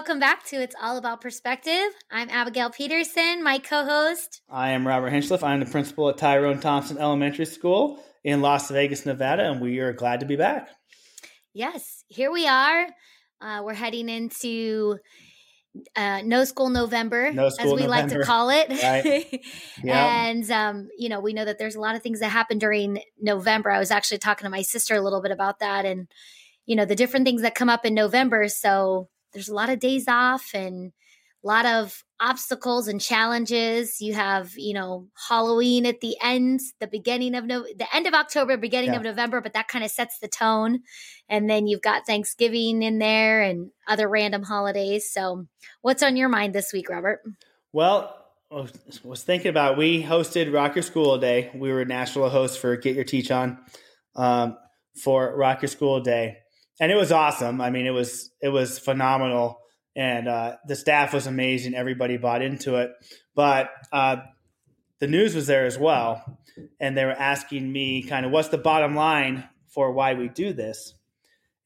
Welcome back to It's All About Perspective. I'm Abigail Peterson, my co host. I am Robert Hinchliffe. I'm the principal at Tyrone Thompson Elementary School in Las Vegas, Nevada, and we are glad to be back. Yes, here we are. Uh, we're heading into uh, No School November, no school as we November. like to call it. Right. Yeah. And, um, you know, we know that there's a lot of things that happen during November. I was actually talking to my sister a little bit about that and, you know, the different things that come up in November. So there's a lot of days off and a lot of obstacles and challenges. You have, you know, Halloween at the end, the beginning of no, the end of October, beginning Yeah. of November, but that kind of sets the tone. And then you've got Thanksgiving in there and other random holidays. So, what's on your mind this week, Robert? Well, I was- was thinking about we hosted Rock Your School Day. We were national host for Get Your Teach On um, for Rock Your School Day, and it was awesome. I mean, it was it was phenomenal, and uh, the staff was amazing. Everybody bought into it, but uh, the news was there as well, and they were asking me kind of what's the bottom line for why we do this,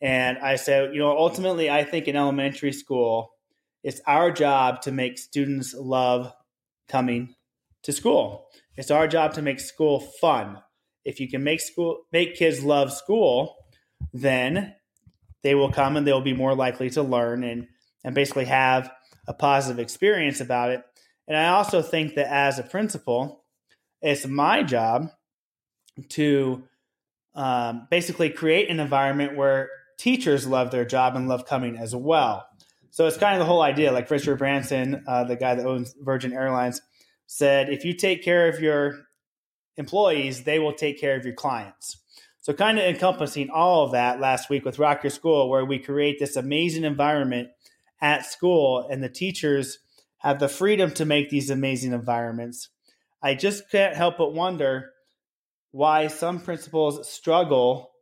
and I said, you know, ultimately, I think in elementary school it's our job to make students love coming to school. It's our job to make school fun. If you can make school make kids love school, then they will come and they'll be more likely to learn and and basically have a positive experience about it. And I also think that as a principal, it's my job to um, basically create an environment where teachers love their job and love coming as well. So it's kind of the whole idea. Like Richard Branson, uh, the guy that owns Virgin Airlines, said, if you take care of your employees, they will take care of your clients. So, kind of encompassing all of that last week with Rock Your School, where we create this amazing environment at school, and the teachers have the freedom to make these amazing environments. I just can't help but wonder why some principals struggle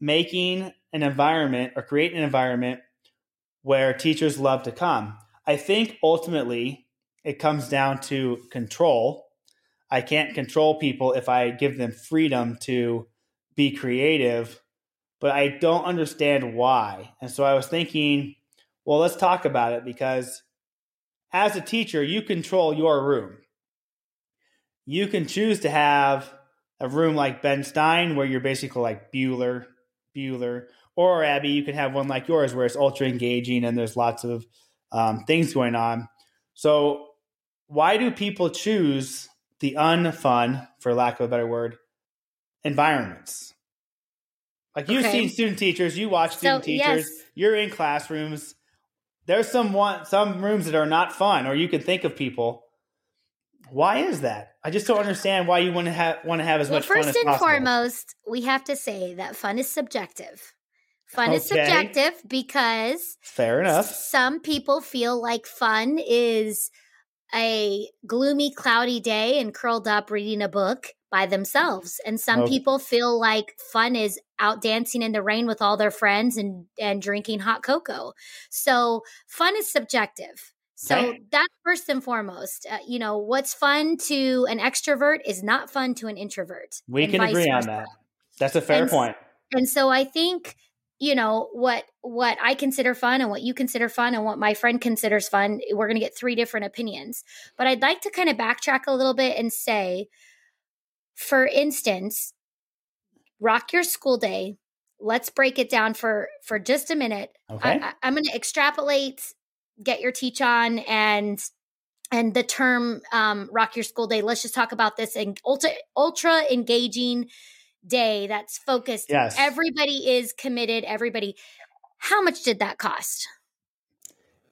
making an environment or creating an environment where teachers love to come. I think ultimately it comes down to control. I can't control people if I give them freedom to be creative, but I don't understand why. And so I was thinking, well, let's talk about it because as a teacher, you control your room. You can choose to have a room like Ben Stein where you're basically like Bueller, Bueller, or Abbie, you can have one like yours where it's ultra engaging and there's lots of um, things going on. So, why do people choose the unfun, for lack of a better word, environments? Like you've Okay. seen student teachers, you watch student So, teachers, yes. you're in classrooms. There's some one, some rooms that are not fun, or you can think of people. Why is that? I just don't understand why you want to have want to have as Well, much fun first and possible. foremost, we have to say that fun is subjective. Fun is subjective because Fair enough. some people feel like fun is a gloomy, cloudy day and curled up reading a book by themselves. And some Okay. people feel like fun is out dancing in the rain with all their friends and, and drinking hot cocoa. So fun is subjective. So that's first and foremost. Uh, you know, what's fun to an extrovert is not fun to an introvert. We can agree on that. That's a fair And point. And so I think you know what what I consider fun and what you consider fun and what my friend considers fun. We're going to get three different opinions. But I'd like to kind of backtrack a little bit and say, for instance, rock your school day. Let's break it down for for just a minute. Okay. I, I, I'm going to extrapolate, get your teach on, and and the term um, rock your school day. Let's just talk about this and ultra ultra engaging day that's focused. Yes. Everybody is committed. Everybody. How much did that cost?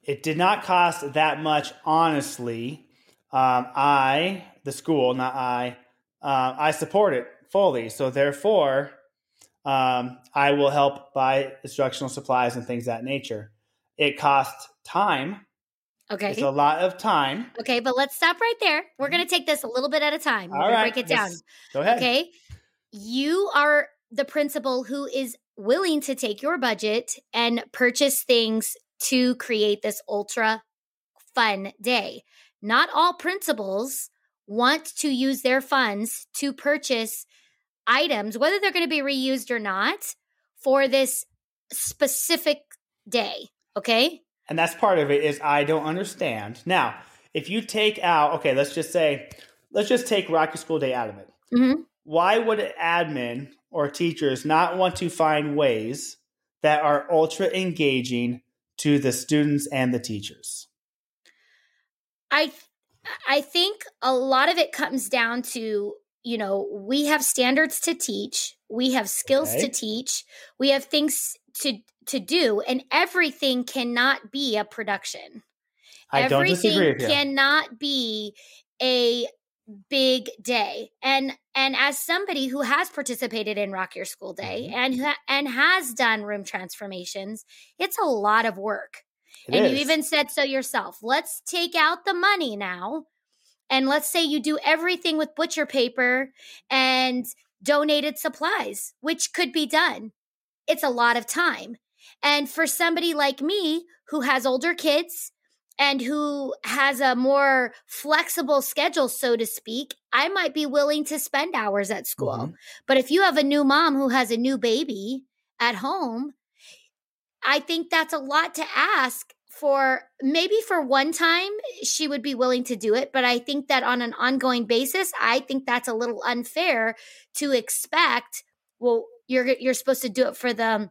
It did not cost that much, honestly. Um, I, the school, not I, uh, I support it fully. So therefore, um, I will help buy instructional supplies and things of that nature. It costs time. Okay. It's a lot of time. okay, but let's stop right there. We're going to take this a little bit at a time. We're All right, break it down. let's- Go ahead. Okay. You are the principal who is willing to take your budget and purchase things to create this ultra fun day. Not all principals want to use their funds to purchase items, whether they're going to be reused or not, for this specific day. Okay. And that's part of it is I don't understand. Now, if you take out, okay, let's just say, let's just take Rock Your School Day out of it. Mm-hmm. Why would admin or teachers not want to find ways that are ultra engaging to the students and the teachers? I I think a lot of it comes down to, you know, we have standards to teach, we have skills okay. to teach, we have things to to do, and everything cannot be a production. I everything don't disagree with you. cannot be a big day. And and as somebody who has participated in Rock Your School Day mm-hmm. and and has done room transformations, it's a lot of work. It and is. you even said so yourself. Let's take out the money now. And let's say you do everything with butcher paper and donated supplies, which could be done. It's a lot of time. And for somebody like me who has older kids and who has a more flexible schedule, so to speak, I might be willing to spend hours at school. Mm-hmm. But if you have a new mom who has a new baby at home, I think that's a lot to ask for maybe for one time she would be willing to do it but i think that on an ongoing basis i think that's a little unfair to expect well you're you're supposed to do it for the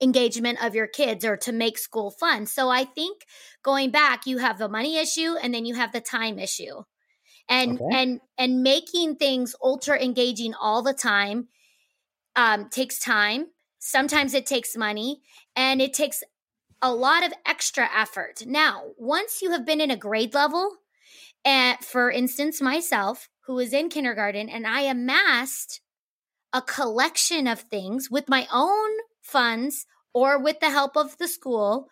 engagement of your kids or to make school fun so i think going back you have the money issue and then you have the time issue and okay. and and making things ultra engaging all the time um, takes time sometimes it takes money and it takes a lot of extra effort. Now, once you have been in a grade level, and for instance, myself, who was in kindergarten, and I amassed a collection of things with my own funds or with the help of the school,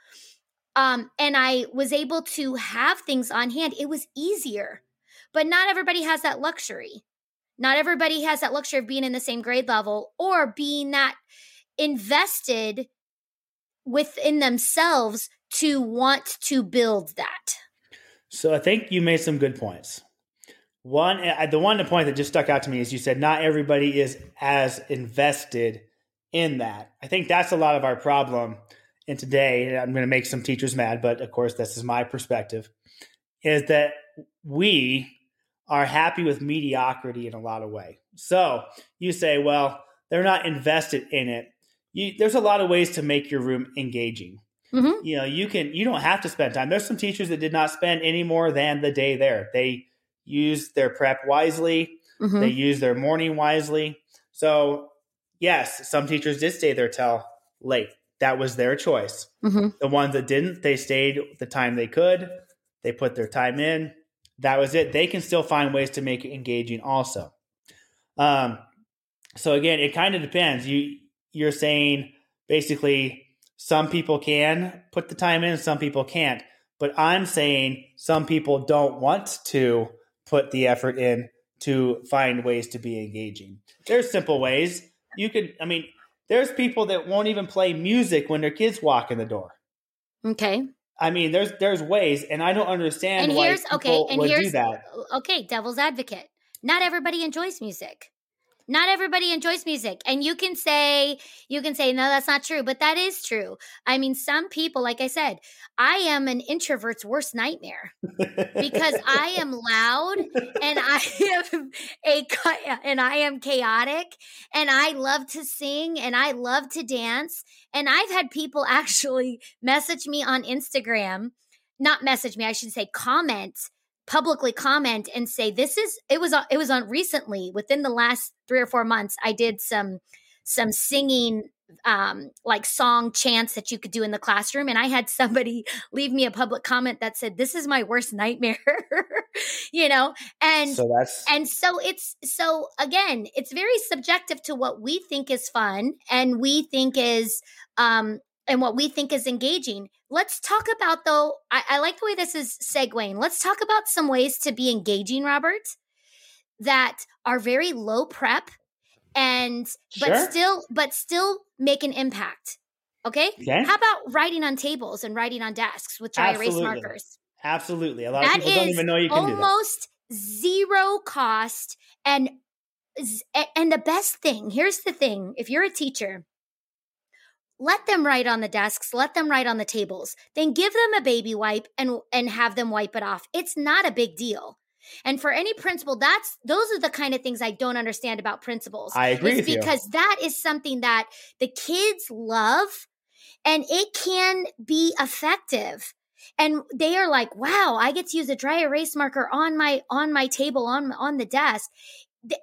um, and I was able to have things on hand, it was easier. But not everybody has that luxury. Not everybody has that luxury of being in the same grade level or being that invested within themselves to want to build that. So I think you made some good points. One, uh, the one point that just stuck out to me is you said not everybody is as invested in that. I think that's a lot of our problem. And today, I'm going to make some teachers mad, but of course, this is my perspective, is that we are happy with mediocrity in a lot of way. So you say, well, they're not invested in it you, there's a lot of ways to make your room engaging. Mm-hmm. You know, you can you don't have to spend time. There's some teachers that did not spend any more than the day there. They used their prep wisely. Mm-hmm. They used their morning wisely. So yes, some teachers did stay there till late. That was their choice. Mm-hmm. The ones that didn't, they stayed the time they could. They put their time in. That was it. They can still find ways to make it engaging also. Um, so again, it kind of depends. You you're saying basically some people can put the time in, some people can't. But I'm saying some people don't want to put the effort in to find ways to be engaging. There's simple ways. You could, I mean, there's people that won't even play music when their kids walk in the door. Okay. I mean, there's there's ways, and I don't understand and why here's, people okay, and would here's, do that. Okay, devil's advocate. Not everybody enjoys music not everybody enjoys music and you can say you can say no that's not true but that is true. I mean some people like i said i am an introvert's worst nightmare because i am loud and i am a and i am chaotic and i love to sing and i love to dance and i've had people actually message me on instagram not message me i should say comment publicly comment and say this is it was it was on recently within the last 3 or 4 months I did some some singing um like song chants that you could do in the classroom and I had somebody leave me a public comment that said this is my worst nightmare you know and so that's and so it's so again it's very subjective to what we think is fun and we think is um and what we think is engaging. Let's talk about though. I, I, like the way this is segueing. Let's talk about some ways to be engaging, Robert, that are very low prep and sure. but still but still make an impact. Okay? okay? How about writing on tables and writing on desks with dry Absolutely. erase markers? Absolutely. A lot that of people don't even know you can do that. Almost zero cost and and the best thing, here's the thing, if you're a teacher, let them write on the desks, let them write on the tables. Then give them a baby wipe and and have them wipe it off. It's not a big deal. And for any principal, that's those are the kind of things I don't understand about principals. I agree it's because you. that is something that the kids love and it can be effective. And they are like, "Wow, I get to use a dry erase marker on my on my table on on the desk."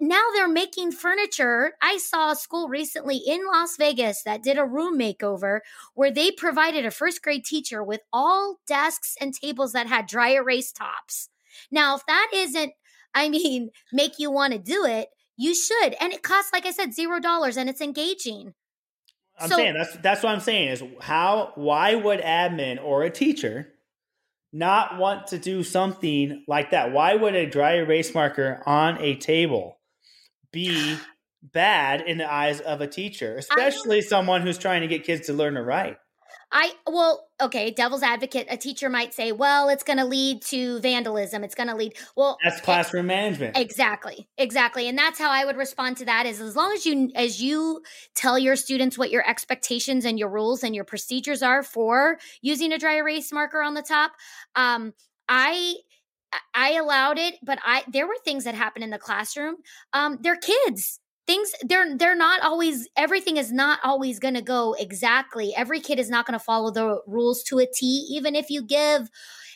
now they're making furniture. I saw a school recently in Las Vegas that did a room makeover where they provided a first grade teacher with all desks and tables that had dry erase tops. Now, if that isn't, I mean, make you want to do it, you should. And it costs, like I said, zero dollars and it's engaging. I'm so, saying that's that's what I'm saying is how why would admin or a teacher not want to do something like that? Why would a dry erase marker on a table be bad in the eyes of a teacher, especially someone who's trying to get kids to learn to write? I well, okay, devil's advocate, a teacher might say, well, it's going to lead to vandalism. It's going to lead well That's classroom management. Exactly. Exactly. And that's how I would respond to that is as long as you as you tell your students what your expectations and your rules and your procedures are for using a dry erase marker on the top, um I I allowed it, but I there were things that happened in the classroom. Um, they're kids things they're they're not always everything is not always going to go exactly. Every kid is not going to follow the rules to a t even if you give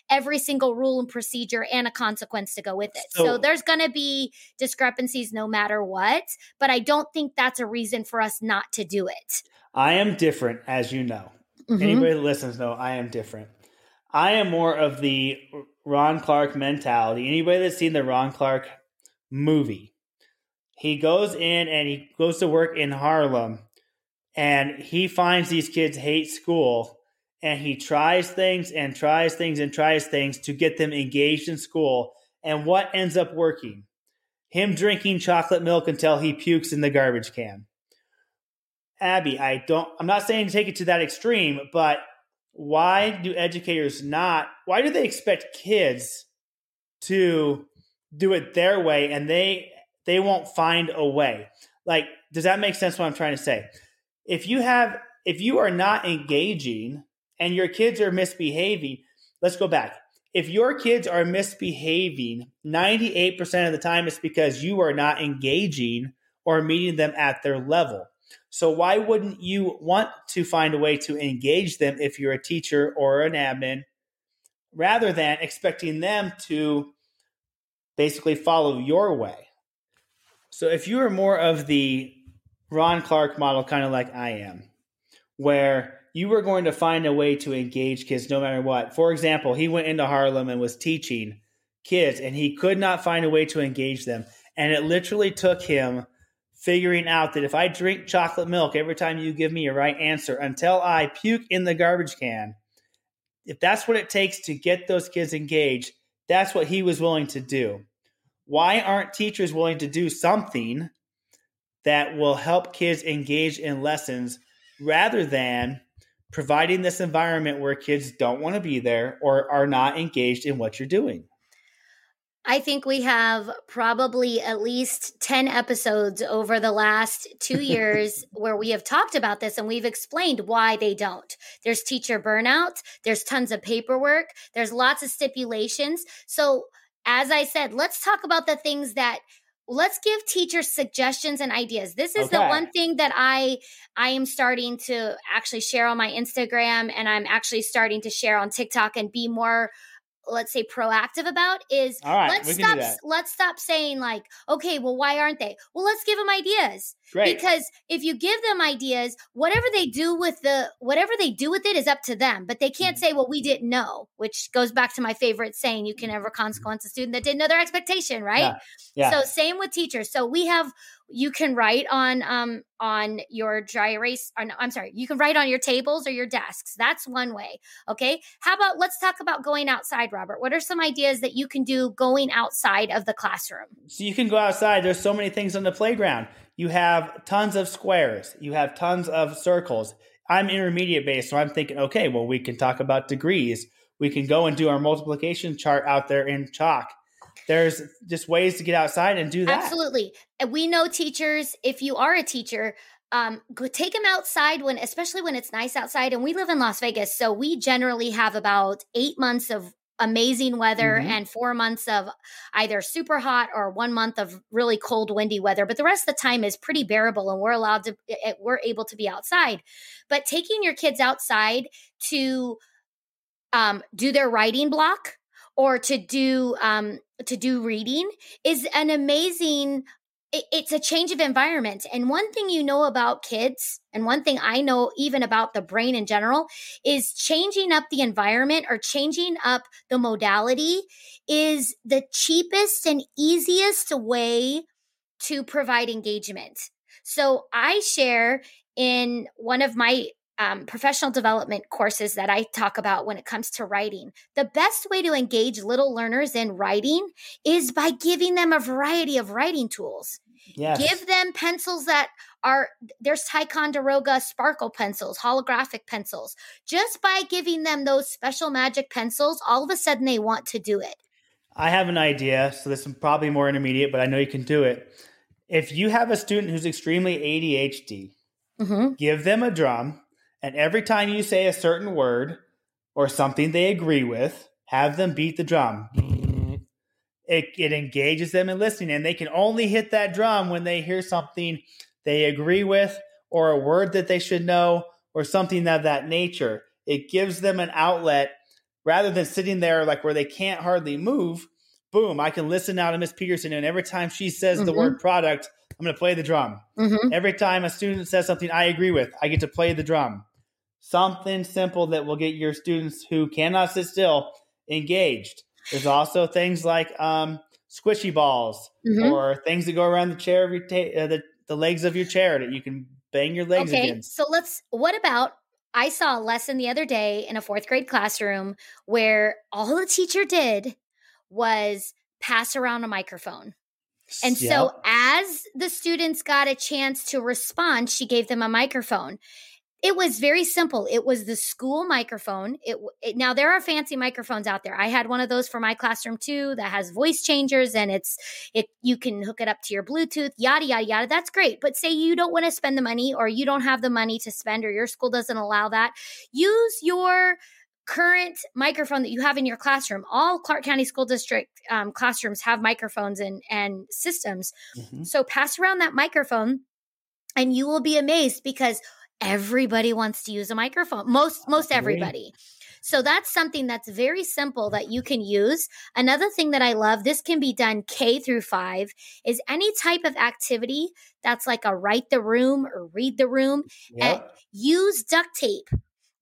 every single rule and procedure and a consequence to go with it. So, so there's going to be discrepancies no matter what but i don't think that's a reason for us not to do it. I am different as you know. Mm-hmm. anybody that listens know i am different. I am more of the ron clark mentality. Anybody that's seen the ron clark movie he goes in and he goes to work in Harlem and he finds these kids hate school and he tries things and tries things and tries things to get them engaged in school. And what ends up working? Him drinking chocolate milk until he pukes in the garbage can. Abbie, I don't, I'm not saying take it to that extreme, but why do educators not, why do they expect kids to do it their way and they they won't find a way. Like, does that make sense what I'm trying to say? If you have, if you are not engaging and your kids are misbehaving, let's go back. If your kids are misbehaving, 98% of the time it's because you are not engaging or meeting them at their level. So why wouldn't you want to find a way to engage them if you're a teacher or an admin rather than expecting them to basically follow your way? So if you are more of the Ron Clark model, kind of like I am, where you were going to find a way to engage kids no matter what. For example, he went into Harlem and was teaching kids, and he could not find a way to engage them. And it literally took him figuring out that if I drink chocolate milk every time you give me a right answer until I puke in the garbage can, if that's what it takes to get those kids engaged, that's what he was willing to do why aren't teachers willing to do something that will help kids engage in lessons rather than providing this environment where kids don't want to be there or are not engaged in what you're doing? I think we have probably at least 10 episodes over the last two years where we have talked about this and we've explained why they don't. There's teacher burnout, there's tons of paperwork, there's lots of stipulations. So, as I said, let's talk about the things that let's give teachers suggestions and ideas. This is okay. the one thing that I I am starting to actually share on my Instagram and I'm actually starting to share on TikTok and be more let's say proactive about is let's stop let's stop saying like okay well why aren't they well let's give them ideas Great. because if you give them ideas whatever they do with the whatever they do with it is up to them but they can't mm-hmm. say well we didn't know which goes back to my favorite saying you can never consequence a student that didn't know their expectation right yeah. Yeah. so same with teachers so we have you can write on um on your dry erase or no, I'm sorry, you can write on your tables or your desks. That's one way. Okay. How about let's talk about going outside, Robert. What are some ideas that you can do going outside of the classroom? So you can go outside. There's so many things on the playground. You have tons of squares, you have tons of circles. I'm intermediate based, so I'm thinking, okay, well, we can talk about degrees. We can go and do our multiplication chart out there in chalk there's just ways to get outside and do that. Absolutely. We know teachers, if you are a teacher, um, go take them outside when, especially when it's nice outside. And we live in Las Vegas, so we generally have about eight months of amazing weather mm-hmm. and four months of either super hot or one month of really cold, windy weather. But the rest of the time is pretty bearable, and we're allowed to, we're able to be outside. But taking your kids outside to um, do their writing block or to do um, to do reading is an amazing it's a change of environment. And one thing you know about kids, and one thing I know even about the brain in general, is changing up the environment or changing up the modality is the cheapest and easiest way to provide engagement. So I share in one of my um, professional development courses that I talk about when it comes to writing. The best way to engage little learners in writing is by giving them a variety of writing tools. Yes. Give them pencils that are there's Ticonderoga sparkle pencils, holographic pencils. Just by giving them those special magic pencils, all of a sudden they want to do it. I have an idea, so this is probably more intermediate, but I know you can do it. If you have a student who's extremely ADHD, mm-hmm. give them a drum and every time you say a certain word or something they agree with, have them beat the drum. It, it engages them in listening, and they can only hit that drum when they hear something they agree with or a word that they should know or something of that nature. It gives them an outlet rather than sitting there like where they can't hardly move. Boom, I can listen now to Miss Peterson, and every time she says mm-hmm. the word product, I'm going to play the drum. Mm-hmm. Every time a student says something I agree with, I get to play the drum something simple that will get your students who cannot sit still engaged. There's also things like um, squishy balls mm-hmm. or things that go around the chair of your ta- uh, the, the legs of your chair that you can bang your legs okay, against. So let's. What about? I saw a lesson the other day in a fourth grade classroom where all the teacher did was pass around a microphone. And yep. so, as the students got a chance to respond, she gave them a microphone. It was very simple. It was the school microphone. It, it, now there are fancy microphones out there. I had one of those for my classroom too that has voice changers and it's it you can hook it up to your Bluetooth, yada yada yada. That's great. But say you don't want to spend the money or you don't have the money to spend or your school doesn't allow that, use your current microphone that you have in your classroom. All Clark County School District um, classrooms have microphones and and systems. Mm-hmm. So pass around that microphone, and you will be amazed because everybody wants to use a microphone. Most most everybody. So that's something that's very simple that you can use. Another thing that I love, this can be done K through 5, is any type of activity that's like a write the room or read the room eh, yep. use duct tape.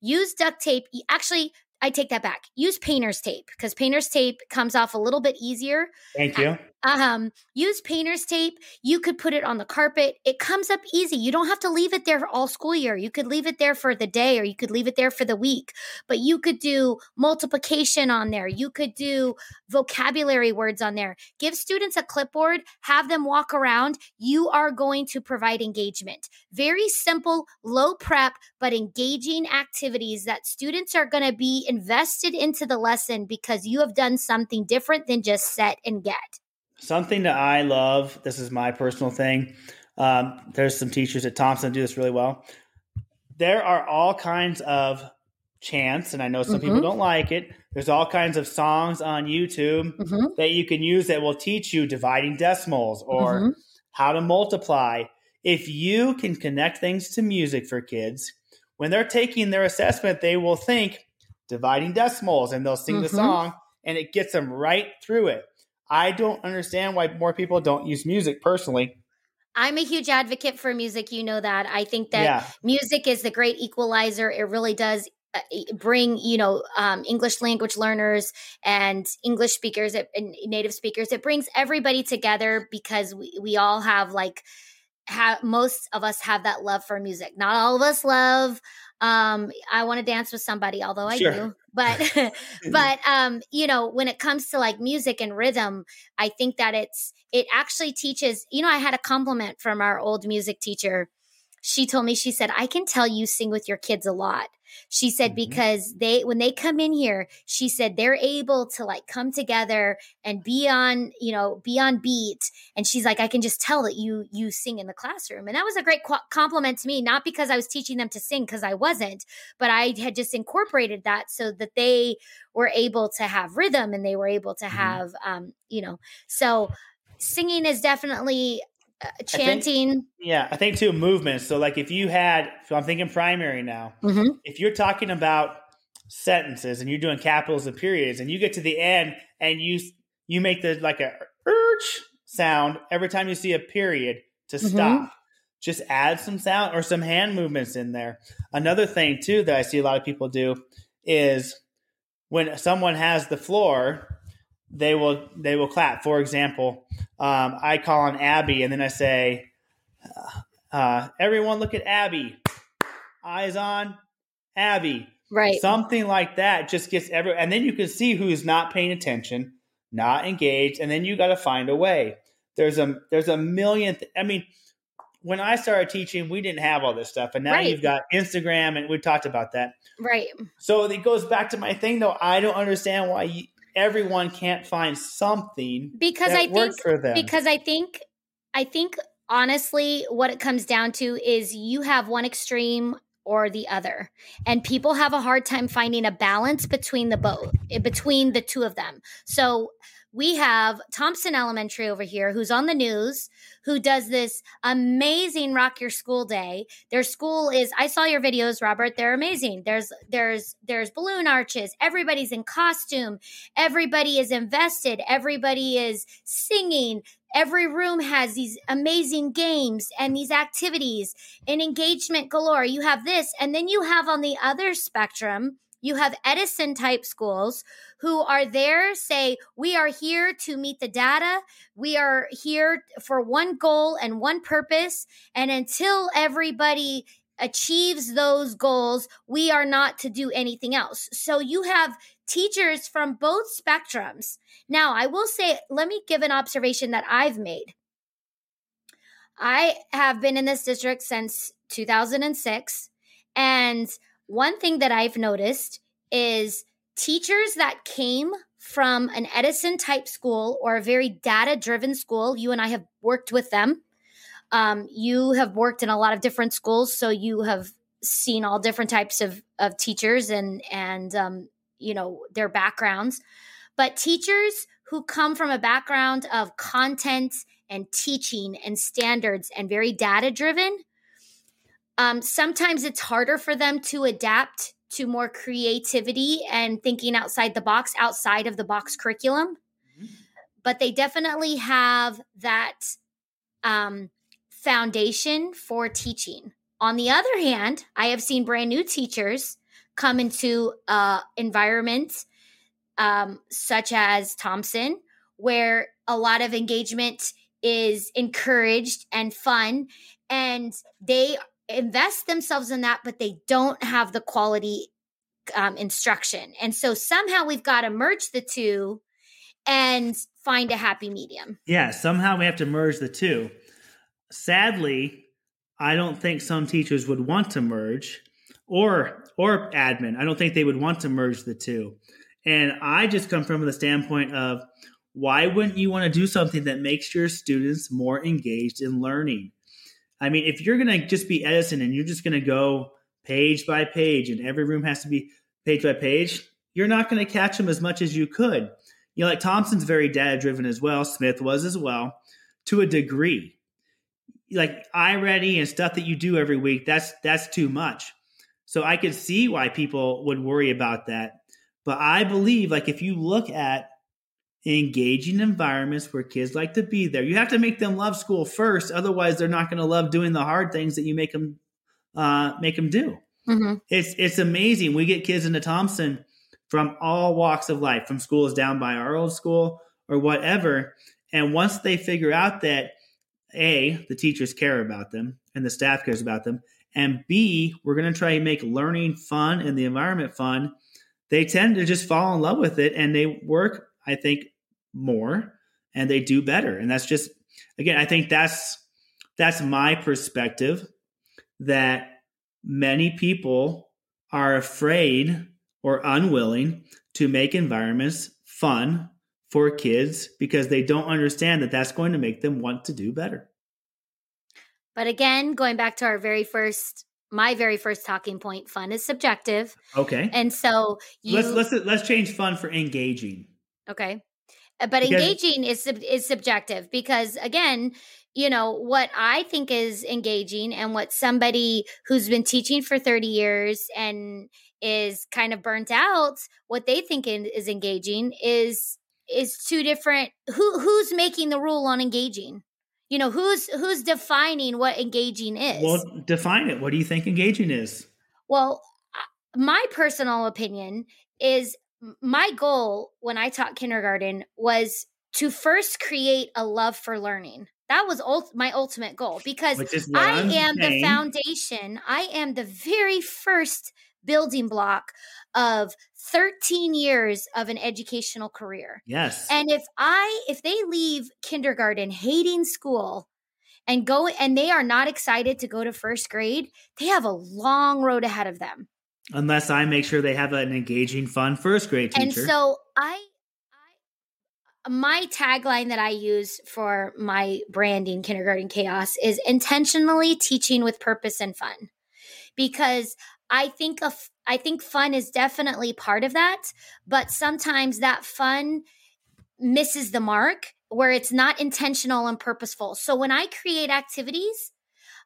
Use duct tape. Actually, I take that back. Use painter's tape because painter's tape comes off a little bit easier. Thank you. Um, use painter's tape. You could put it on the carpet. It comes up easy. You don't have to leave it there all school year. You could leave it there for the day or you could leave it there for the week. But you could do multiplication on there. You could do vocabulary words on there. Give students a clipboard, have them walk around. You are going to provide engagement. Very simple, low prep, but engaging activities that students are going to be invested into the lesson because you have done something different than just set and get something that I love. This is my personal thing. Um, there's some teachers at Thompson do this really well. There are all kinds of chants, and I know some mm-hmm. people don't like it. There's all kinds of songs on YouTube mm-hmm. that you can use that will teach you dividing decimals or mm-hmm. how to multiply. If you can connect things to music for kids, when they're taking their assessment, they will think dividing decimals and they'll sing the mm-hmm. song and it gets them right through it. I don't understand why more people don't use music personally. I'm a huge advocate for music. You know that. I think that yeah. music is the great equalizer. It really does uh, bring you know um, english language learners and english speakers and native speakers it brings everybody together because we, we all have like have most of us have that love for music not all of us love um i want to dance with somebody although i sure. do but but um you know when it comes to like music and rhythm i think that it's it actually teaches you know i had a compliment from our old music teacher she told me, she said, I can tell you sing with your kids a lot. She said, mm-hmm. because they, when they come in here, she said they're able to like come together and be on, you know, be on beat. And she's like, I can just tell that you, you sing in the classroom. And that was a great qu- compliment to me, not because I was teaching them to sing, because I wasn't, but I had just incorporated that so that they were able to have rhythm and they were able to mm-hmm. have, mm-hmm. um, you know, so singing is definitely chanting. I think, yeah, I think too movements. So like if you had, so I'm thinking primary now. Mm-hmm. If you're talking about sentences and you're doing capitals and periods, and you get to the end and you you make the like a urge sound every time you see a period to mm-hmm. stop. Just add some sound or some hand movements in there. Another thing too that I see a lot of people do is when someone has the floor they will they will clap. For example, um, I call on Abbie, and then I say, uh, uh, "Everyone, look at Abbie. Eyes on Abbie." Right. Something like that just gets every, and then you can see who's not paying attention, not engaged, and then you got to find a way. There's a there's a million. Th- I mean, when I started teaching, we didn't have all this stuff, and now right. you've got Instagram, and we talked about that. Right. So it goes back to my thing, though. I don't understand why you, everyone can't find something because I think because I think I think honestly what it comes down to is you have one extreme or the other. And people have a hard time finding a balance between the both eh, between the two of them. So we have Thompson Elementary over here who's on the news, who does this amazing Rock Your School Day. Their school is I saw your videos, Robert. They're amazing. There's there's there's balloon arches. Everybody's in costume. Everybody is invested. Everybody is singing. Every room has these amazing games and these activities and engagement galore. You have this, and then you have on the other spectrum you have Edison type schools who are there, say, we are here to meet the data. We are here for one goal and one purpose. And until everybody achieves those goals, we are not to do anything else. So you have teachers from both spectrums. Now, I will say, let me give an observation that I've made. I have been in this district since 2006, and one thing that I've noticed is teachers that came from an Edison type school or a very data driven school. You and I have worked with them. Um, you have worked in a lot of different schools, so you have seen all different types of, of teachers and and um, you know their backgrounds. But teachers who come from a background of content and teaching and standards and very data driven um, sometimes it's harder for them to adapt to more creativity and thinking outside the box, outside of the box curriculum. Mm-hmm. But they definitely have that um, foundation for teaching. On the other hand, I have seen brand new teachers come into uh, environment um, such as Thompson, where a lot of engagement is encouraged and fun, and they invest themselves in that, but they don't have the quality um, instruction. And so somehow we've got to merge the two and find a happy medium. Yeah, somehow we have to merge the two. Sadly, I don't think some teachers would want to merge or or admin. I don't think they would want to merge the two. And I just come from the standpoint of why wouldn't you want to do something that makes your students more engaged in learning? I mean, if you're going to just be Edison and you're just going to go page by page and every room has to be page by page, you're not going to catch them as much as you could. You know, like Thompson's very data driven as well. Smith was as well to a degree. Like iReady and stuff that you do every week, that's that's too much. So I could see why people would worry about that. But I believe like if you look at engaging environments where kids like to be there. You have to make them love school first, otherwise they're not going to love doing the hard things that you make them uh, make them do. Mm-hmm. It's it's amazing. We get kids into Thompson from all walks of life, from schools down by our old school or whatever. And once they figure out that a the teachers care about them and the staff cares about them, and b we're going to try and make learning fun and the environment fun, they tend to just fall in love with it and they work I think, more and they do better. And that's just again, I think that's that's my perspective that many people are afraid or unwilling to make environments fun for kids because they don't understand that that's going to make them want to do better. But again, going back to our very first my very first talking point fun is subjective. Okay. And so you Let's let's let's change fun for engaging. Okay. Uh, But Because- engaging is sub- is subjective because again, you know, what I think is engaging and what somebody who's been teaching for 30 years and is kind of burnt out, what they think in- is engaging is is two different who who's making the rule on engaging? You know, who's who's defining what engaging is? Well, define it. What do you think engaging is? Well, uh, my personal opinion is my goal when I taught kindergarten was to first create a love for learning. That was ult- my ultimate goal because Which is what I I'm am the foundation. I am the very first building block of 13 years of an educational career. Yes. And if I if they leave kindergarten hating school and go and they are not excited to go to first grade, they have a long road ahead of them. Unless I make sure they have an engaging, fun first grade teacher. And so I I my tagline that I use for my branding kindergarten chaos is intentionally teaching with purpose and fun. Because I think of I think fun is definitely part of that, but sometimes that fun misses the mark where it's not intentional and purposeful. So when I create activities,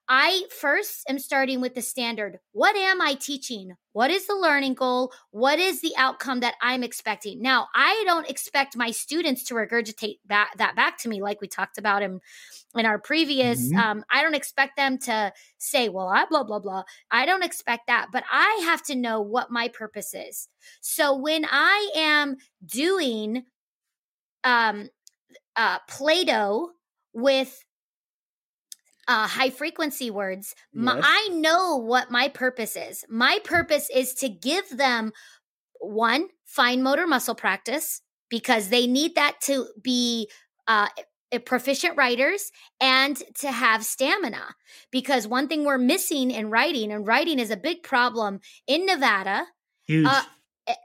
I first am starting with the standard. What am I teaching? What is the learning goal? What is the outcome that I'm expecting? Now, I don't expect my students to regurgitate that, that back to me like we talked about in, in our previous. Mhm. Um, I don't expect them to say, well, I blah, blah, blah. I don't expect that, but I have to know what my purpose is. So when I am doing um, uh, Play Doh with uh, high frequency words, my, I know what my purpose is. My purpose is to give them one, fine motor muscle practice because they need that to be uh, proficient writers and to have stamina. Because one thing we're missing in writing, and writing is a big problem in Nevada, Huge. uh,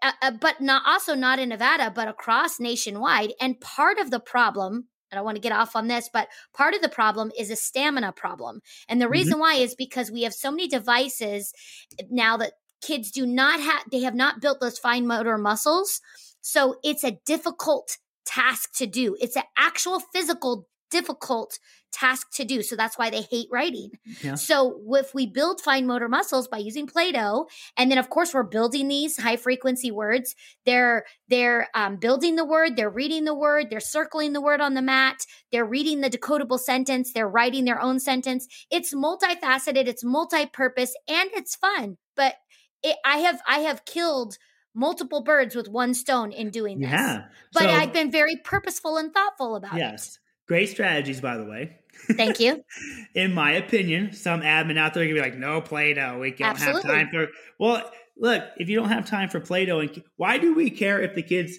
uh, uh, but not also not in Nevada, but across nationwide. And part of the problem, I don't want to get off on this, but part of the problem is a stamina problem. And the mm-hmm. reason why is because we have so many devices eh, now that kids do not have, they have not built those fine motor muscles. So it's a difficult task to do. It's an actual physical difficult task to do. So that's why they hate writing. Yeah. So if we build fine motor muscles by using Play-Doh, and then of course we're building these high frequency words, they're they're um, building the word, they're reading the word, they're circling the word on the mat, they're reading the decodable sentence, they're writing their own sentence. It's multifaceted, it's multi-purpose, and it's fun. But it, I have I have killed multiple birds with one stone in doing this. yeah. But So, I've been very purposeful and thoughtful about yes. Great strategies, by the way. Thank you. In my opinion, some admin out there can be like, no Play Doh. We don't Absolutely. have time for. Well, look, if you don't have time for Play Doh, and why do we care if the kids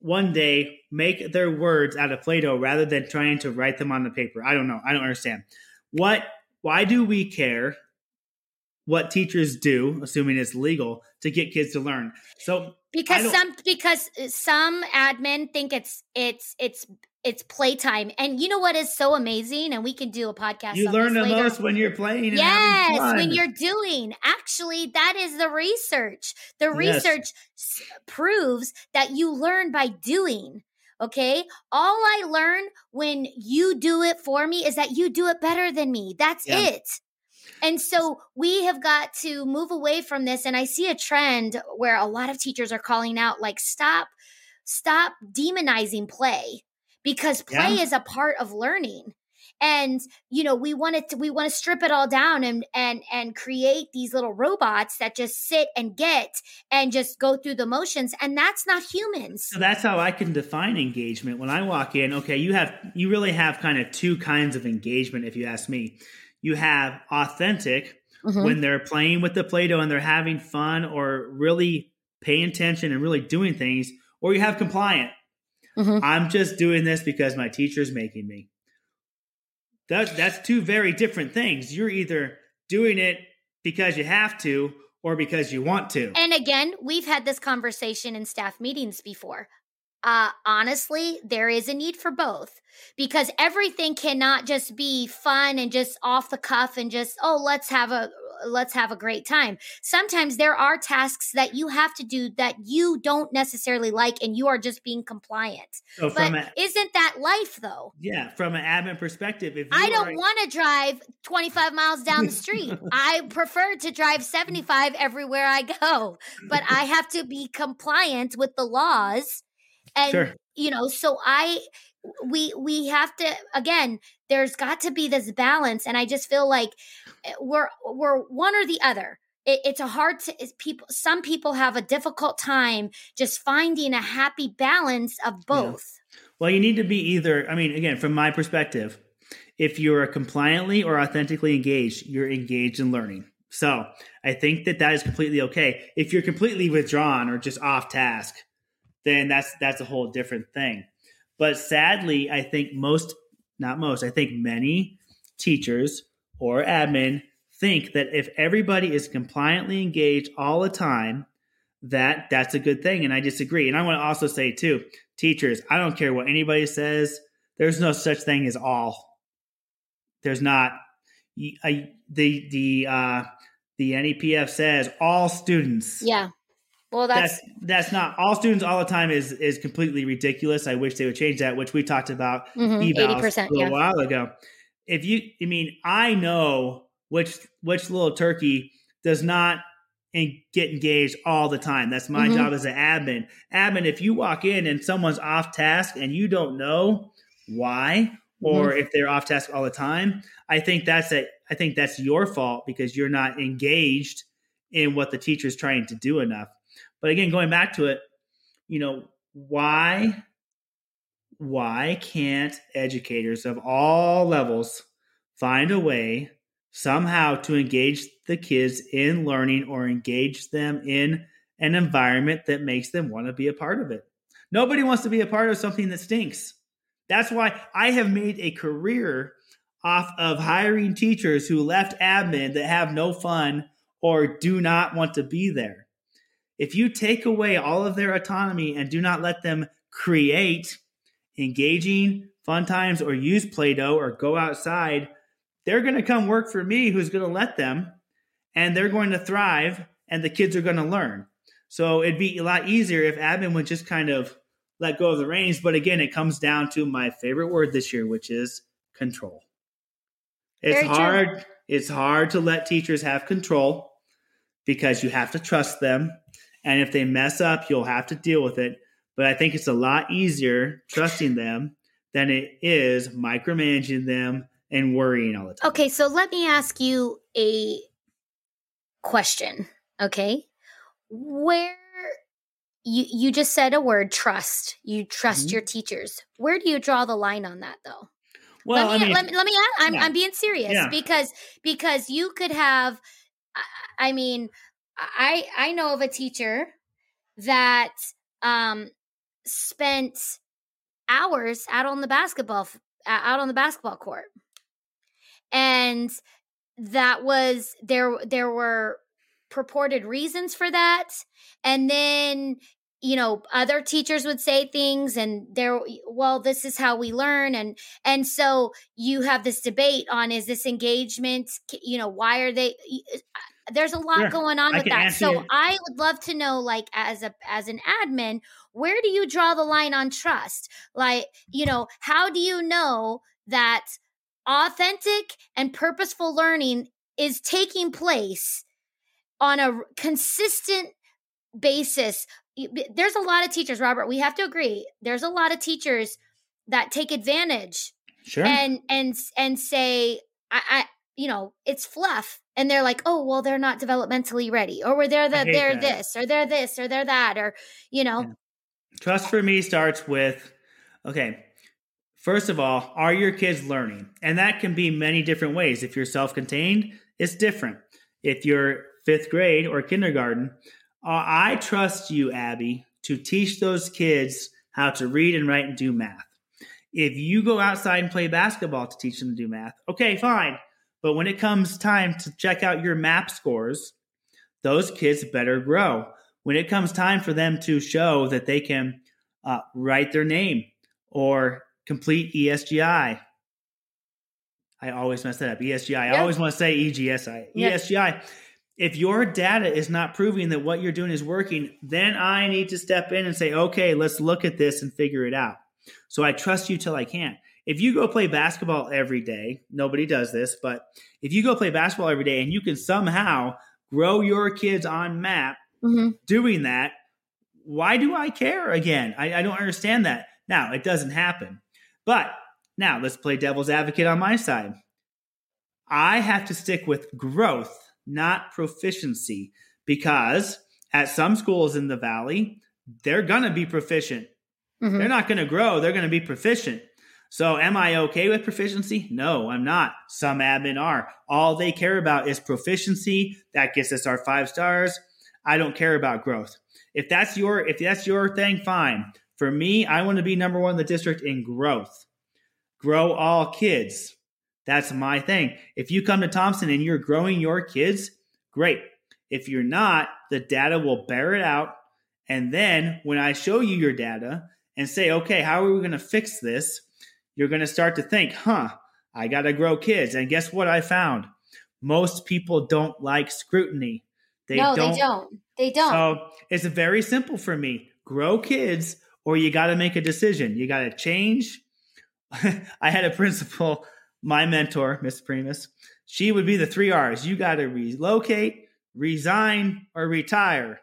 one day make their words out of Play Doh rather than trying to write them on the paper? I don't know. I don't understand. What? Why do we care what teachers do, assuming it's legal, to get kids to learn? So because some because uh, some admin think it's it's it's it's playtime and you know what is so amazing and we can do a podcast you on learn this the later. most when you're playing. And yes when you're doing actually that is the research the Yes. research s- proves that you learn by doing okay all i learn when you do it for me is that you do it better than me that's Yeah. it and so we have got to move away from this. And I see a trend where a lot of teachers are calling out, like, stop, stop demonizing play because play Yeah. is a part of learning. And you know, we want to we want to strip it all down and and and create these little robots that just sit and get and just go through the motions, and that's not humans. So that's how I can define engagement. When I walk in, okay, you have you really have kind of two kinds of engagement if you ask me. You have authentic Mhm. when they're playing with the Play-Doh and they're having fun or really paying attention and really doing things, or you have compliant. Mhm. I'm just doing this because my teacher's making me. That, that's two very different things. You're either doing it because you have to or because you want to. And again, we've had this conversation in staff meetings before. Uh, honestly, there is a need for both because everything cannot just be fun and just off the cuff and just oh let's have a let's have a great time. Sometimes there are tasks that you have to do that you don't necessarily like and you are just being compliant. So but a, isn't that life though? Yeah, from an admin perspective, if I don't are... want to drive 25 miles down the street, I prefer to drive 75 everywhere I go, but I have to be compliant with the laws. And sure. you know, so I we we have to again there's got to be this balance and i just feel like eh, we're we're one or the other. It, it's a hard to people some people have a difficult time just finding a happy balance of both. Yeah. well you need to be either i mean again from my perspective if you're compliantly or authentically engaged you're engaged in learning. So i think that that is completely okay. If you're completely withdrawn or just off task then that's that's a whole different thing. But sadly, I think most, not most, I think many teachers or admin think that if everybody is compliantly engaged all the time, that that's a good thing. And I disagree. And I want to also say too, teachers, I don't care what anybody says. There's no such thing as all. There's not. I, the the uh, the NEPF says all students. Yeah. Well, that's, that's, that's not all students all the time is is completely ridiculous. I wish they would change that, which we talked about mm-hmm, evals a yeah. while ago. If you, I mean, I know which which little turkey does not get engaged all the time. That's my mm-hmm. job as an admin. Admin, if you walk in and someone's off task and you don't know why, or mm-hmm. if they're off task all the time, I think that's a I think that's your fault because you're not engaged in what the teacher is trying to do enough. But again, going back to it, you know, why why can't educators of all levels find a way somehow to engage the kids in learning or engage them in an environment that makes them want to be a part of it? Nobody wants to be a part of something that stinks. That's why I have made a career off of hiring teachers who left admin that have no fun or do not want to be there. If you take away all of their autonomy and do not let them create engaging fun times or use Play Doh or go outside, they're going to come work for me who's going to let them and they're going to thrive and the kids are going to learn. So it'd be a lot easier if admin would just kind of let go of the reins. But again, it comes down to my favorite word this year, which is control. It's Very hard. True. It's hard to let teachers have control because you have to trust them and if they mess up, you'll have to deal with it. But I think it's a lot easier trusting them than it is micromanaging them and worrying all the time. Okay, so let me ask you a question. Okay. Where you you just said a word trust. You trust mm-hmm. your teachers. Where do you draw the line on that though? Well, let me, I mean, let me let me ask, I'm yeah. I'm being serious yeah. because because you could have I mean I I know of a teacher that um spent hours out on the basketball out on the basketball court. And that was there there were purported reasons for that and then you know other teachers would say things and there well this is how we learn and and so you have this debate on is this engagement you know why are they there's a lot going on with that. So you. I would love to know, like, as a as an admin, where do you draw the line on trust? Like, you know, how do you know that authentic and purposeful learning is taking place on a consistent basis? There's a lot of teachers, Robert. We have to agree. There's a lot of teachers that take advantage sure. and and and say, I, I you know, it's fluff and they're like, oh, well, they're not developmentally ready, or they're that they're that. this, or they're this, or they're that, or you know. Yeah. Trust for me starts with, okay, first of all, are your kids learning? And that can be many different ways. If you're self-contained, it's different. If you're fifth grade or kindergarten, uh, I trust you, Abbie, to teach those kids how to read and write and do math. If you go outside and play basketball to teach them to do math, okay, fine But when it comes time to check out your map scores, those kids better grow. When it comes time for them to show that they can uh, write their name or complete ESGI, I always mess that up. ESGI. I always want to say EGSI. ESGI. If your data is not proving that what you're doing is working, then I need to step in and say, okay, let's look at this and figure it out. So I trust you till I can't. If you go play basketball every day, nobody does this, but if you go play basketball every day and you can somehow grow your kids on map mm-hmm. doing that, why do I care again? I, I don't understand that. Now, it doesn't happen. But now let's play devil's advocate on my side. I have to stick with growth, not proficiency, because at some schools in the valley, they're going to be proficient. Mm-hmm. They're not going to grow, they're going to be proficient. So, am I okay with proficiency? No, I'm not. Some admin are. All they care about is proficiency. That gets us our five stars. I don't care about growth. If that's your if that's your thing, fine. For me, I want to be number one in the district in growth grow all kids. That's my thing. If you come to Thompson and you're growing your kids, great. If you're not, the data will bear it out. And then when I show you your data and say, okay, how are we going to fix this? You're going to start to think, huh, I got to grow kids. And guess what I found? Most people don't like scrutiny. They no, don't. they don't. They don't. So it's very simple for me grow kids, or you got to make a decision. You got to change I had a principal, my mentor, Miss Primus. She would be the three R's. You got to relocate, resign, or retire.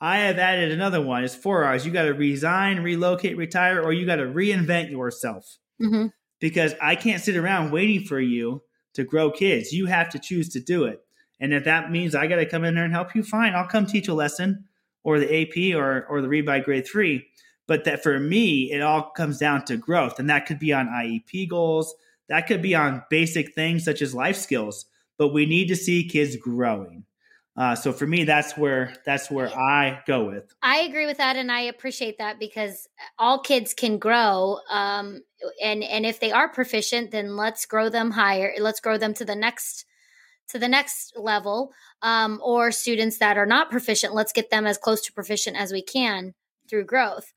I have added another one. It's four R's. You got to resign, relocate, retire, or you got to reinvent yourself. Mm-hmm. Because I can't sit around waiting for you to grow kids. You have to choose to do it. And if that means I got to come in there and help you, fine. I'll come teach a lesson or the AP or, or the read by grade three. But that for me, it all comes down to growth. And that could be on IEP goals, that could be on basic things such as life skills. But we need to see kids growing. Uh, so for me, that's where that's where I go with. I agree with that, and I appreciate that because all kids can grow, um, and and if they are proficient, then let's grow them higher. Let's grow them to the next to the next level. Um, or students that are not proficient, let's get them as close to proficient as we can through growth.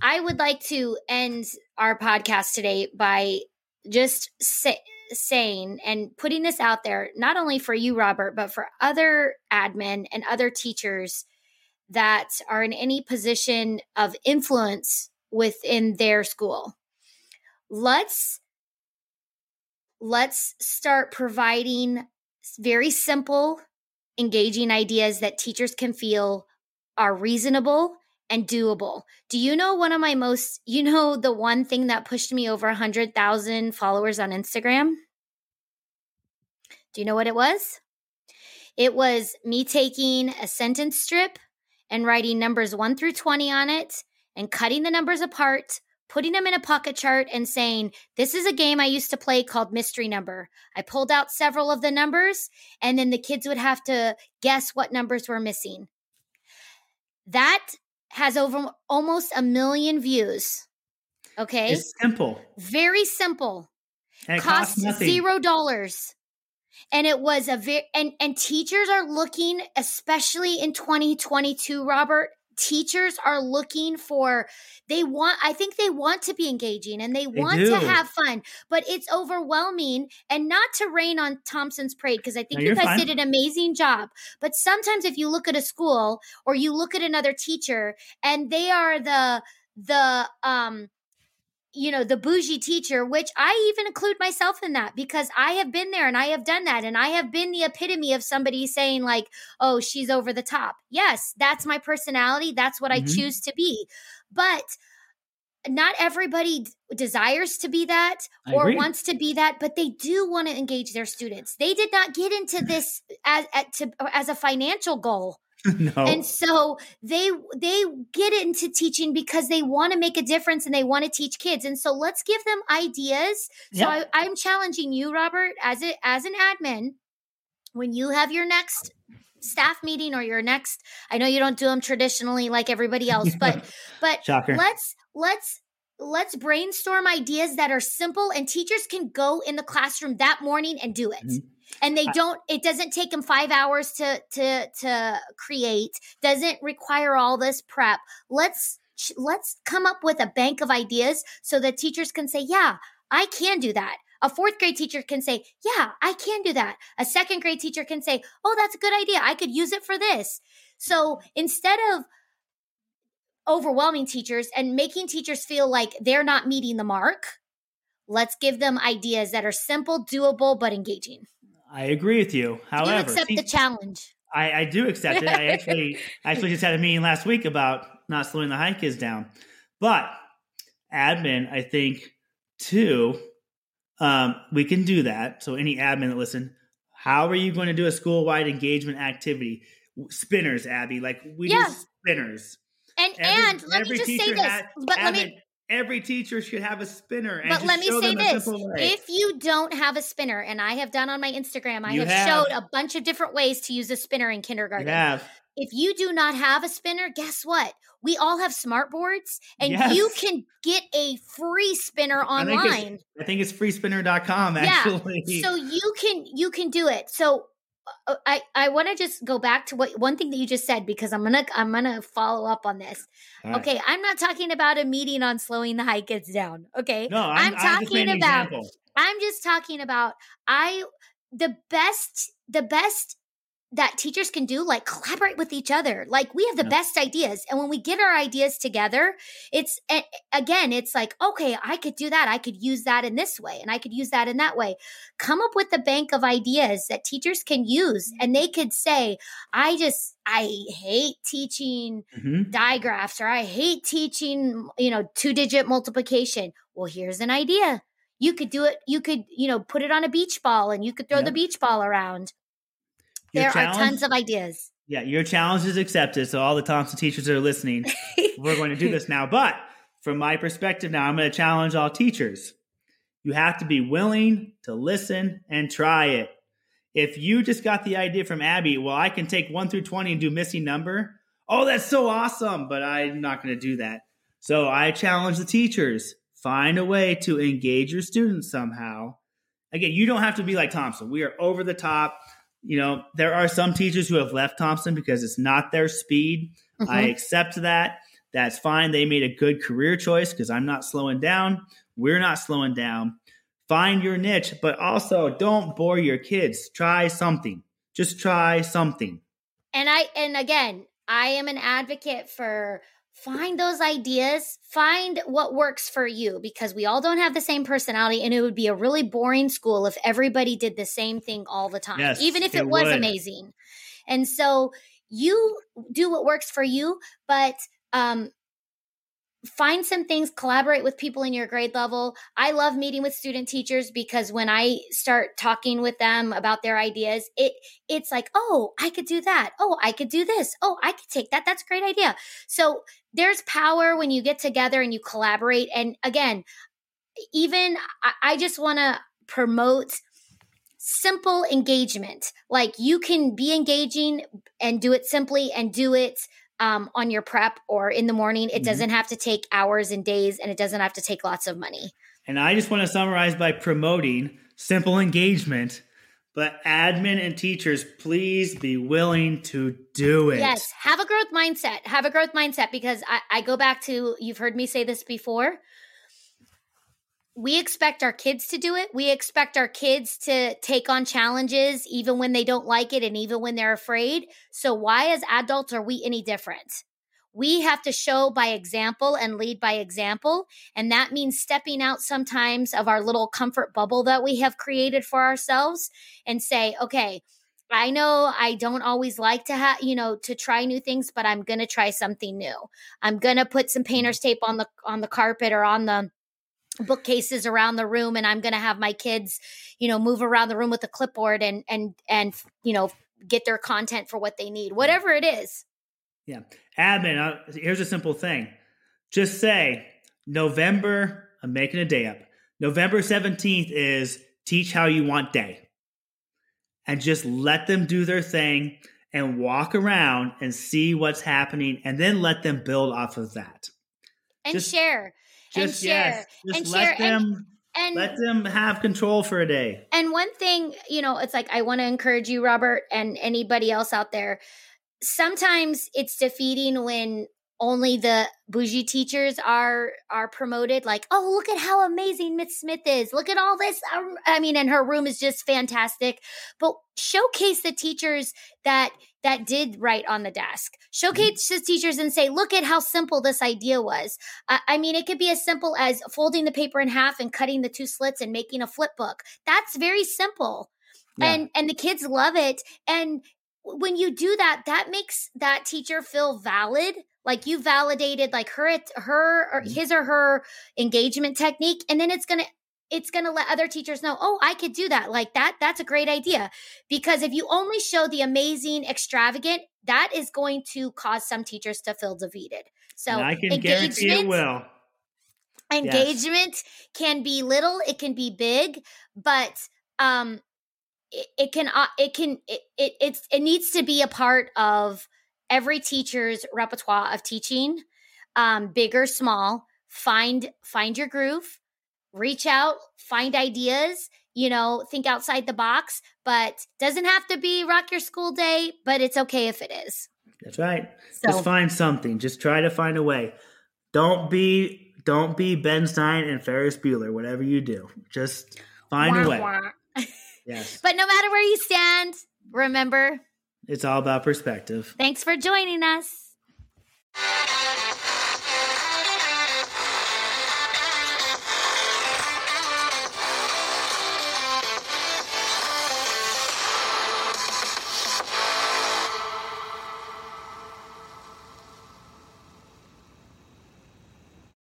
I would like to end our podcast today by just say, saying and putting this out there, not only for you, Robert, but for other admin and other teachers that are in any position of influence within their school. Let's let's start providing very simple engaging ideas that teachers can feel are reasonable and doable. Do you know one of my most, you know, the one thing that pushed me over 100,000 followers on Instagram? Do you know what it was? It was me taking a sentence strip and writing numbers 1 through 20 on it and cutting the numbers apart, putting them in a pocket chart and saying, This is a game I used to play called Mystery Number. I pulled out several of the numbers, and then the kids would have to guess what numbers were missing. That has over almost a million views. Okay. It's simple. Very simple. And it costs, costs zero dollars. And it was a very and and teachers are looking, especially in 2022, Robert, teachers are looking for they want i think they want to be engaging and they, they want do. to have fun but it's overwhelming and not to rain on thompson's parade because i think no, you guys fine. did an amazing job but sometimes if you look at a school or you look at another teacher and they are the the um you know, the bougie teacher, which I even include myself in that because I have been there and I have done that. And I have been the epitome of somebody saying, like, oh, she's over the top. Yes, that's my personality. That's what mm-hmm. I choose to be. But not everybody desires to be that or wants to be that, but they do want to engage their students. They did not get into this as, as, to, as a financial goal. no. And so they they get into teaching because they want to make a difference and they want to teach kids. And so let's give them ideas. So I, I'm challenging you, Robert, as a as an admin, when you have your next staff meeting or your next I know you don't do them traditionally like everybody else, but but Shocker. let's let's let's brainstorm ideas that are simple and teachers can go in the classroom that morning and do it. Mm-hmm. And they uh, don't it doesn't take them 5 hours to to to create, doesn't require all this prep. Let's let's come up with a bank of ideas so that teachers can say, "Yeah, I can do that." A fourth grade teacher can say, Yeah, I can do that. A second grade teacher can say, Oh, that's a good idea. I could use it for this. So instead of overwhelming teachers and making teachers feel like they're not meeting the mark, let's give them ideas that are simple, doable, but engaging. I agree with you. However, you accept the challenge. I, I do accept it. I actually actually just had a meeting last week about not slowing the high kids down. But admin, I think, too, um, we can do that. So any admin that listen, how are you going to do a school wide engagement activity? Spinners, Abbie, like we yeah. do spinners. And every, and let me just say this, but let me. Every teacher should have a spinner. but let me say this: if you don't have a spinner, and I have done on my Instagram, I have, have, showed a bunch of different ways to use a spinner in kindergarten. You have. If you do not have a spinner, guess what? We all have smart boards and yes. you can get a free spinner online. I think it's, I think it's freespinner.com actually. Yeah. So you can you can do it. So Uh, I I want to just go back to what one thing that you just said because I'm gonna I'm gonna follow up on this. Right. Okay, I'm not talking about a meeting on slowing the high kids down. Okay, no, I'm, I'm talking about. I'm just talking about I the best the best that teachers can do like collaborate with each other. Like we have the yeah. best ideas and when we get our ideas together it's again it's like okay i could do that. I could use that in this way and i could use that in that way. Come up with a bank of ideas that teachers can use and they could say i just i hate teaching mm-hmm. digraphs or i hate teaching you know two digit multiplication. Well here's an idea. You could do it you could you know put it on a beach ball and you could throw the beach ball around there are tons of ideas. Yeah, your challenge is accepted. So all the Thompson teachers are listening, we're going to do this now. But from my perspective now, I'm going to challenge all teachers. You have to be willing to listen and try it. If you just got the idea from Abbie, well, I can take one through 20 and do missing number. Oh, that's so awesome. But I'm not going to do that. So I challenge the teachers find a way to engage your students somehow. Again, you don't have to be like Thompson. We are over the top you know, there are some teachers who have left Thompson because it's not their speed. Mm-hmm. I accept that. That's fine. They made a good career choice because I'm not slowing down. We're not slowing down. Find your niche, but also don't bore your kids. Try something. Just try something. And I and again, I am an advocate for find those ideas, find what works for you because we all don't have the same personality and it would be a really boring school if everybody did the same thing all the time, yes, even if it, it was would. amazing. And so you do what works for you, but um find some things collaborate with people in your grade level. I love meeting with student teachers because when i start talking with them about their ideas it it's like oh i could do that. Oh i could do this. Oh i could take that. That's a great idea. So there's power when you get together and you collaborate. And again even i, I just want to promote simple engagement. Like you can be engaging and do it simply and do it um, on your prep or in the morning. It mm-hmm. doesn't have to take hours and days, and it doesn't have to take lots of money. And I just want to summarize by promoting simple engagement. But admin and teachers, please be willing to do it. Yes, have a growth mindset. Have a growth mindset because I, I go back to you've heard me say this before we expect our kids to do it. We expect our kids to take on challenges even when they don't like it and even when they're afraid. So, why, as adults, are we any different? We have to show by example and lead by example. And that means stepping out sometimes of our little comfort bubble that we have created for ourselves and say, okay, I know I don't always like to have, you know, to try new things, but I'm going to try something new. I'm going to put some painter's mm-hmm. tape on the on the carpet or on the bookcases around the room and I'm going to have my kids, you know, move around the room with a clipboard and and and you know, get their content for what they need. Whatever it is. Yeah. Admin, uh, here's a simple thing. Just say November, I'm making a day up. November 17th is teach how you want day. And just let them do their thing and walk around and see what's happening and then let them build off of that. And just, share Just and share yes, just and let share them and let them have control for a day. and one thing, you know, it's like I want to encourage you, Robert, and anybody else out there. Sometimes it's defeating when only the bougie teachers are are promoted like oh look at how amazing miss smith is. Look at all this. Um, i mean and her room is just fantastic. But showcase the teachers that that did write on the desk. Showcase the teachers and say look at how simple this idea was. I, I mean it could be as simple as folding the paper in half and cutting the two slits and making a flip book. That's very simple. Yeah. and and the kids love it. And when you do that that makes that teacher feel valid like you validated like her her or Mhm. his or her engagement technique and then it's gonna it's gonna let other teachers know oh i could do that like that that's a great idea because if you only show the amazing extravagant that is going to cause some teachers to feel defeated so and I can guarantee it will. engagement can be little it can be big but um it, it can uh, it can it, it it's it needs to be a part of every teacher's repertoire of teaching um big or small find find your groove reach out find ideas you know think outside the box but doesn't have to be rock your school day but it's okay if it is That's right. so Just find something. Just try to find a way. Don't be don't be Ben Stein and Ferris Bueller. Whatever you do, just find a way. wah. Yes, but no matter where you stand remember it's all about perspective. Thanks for joining us.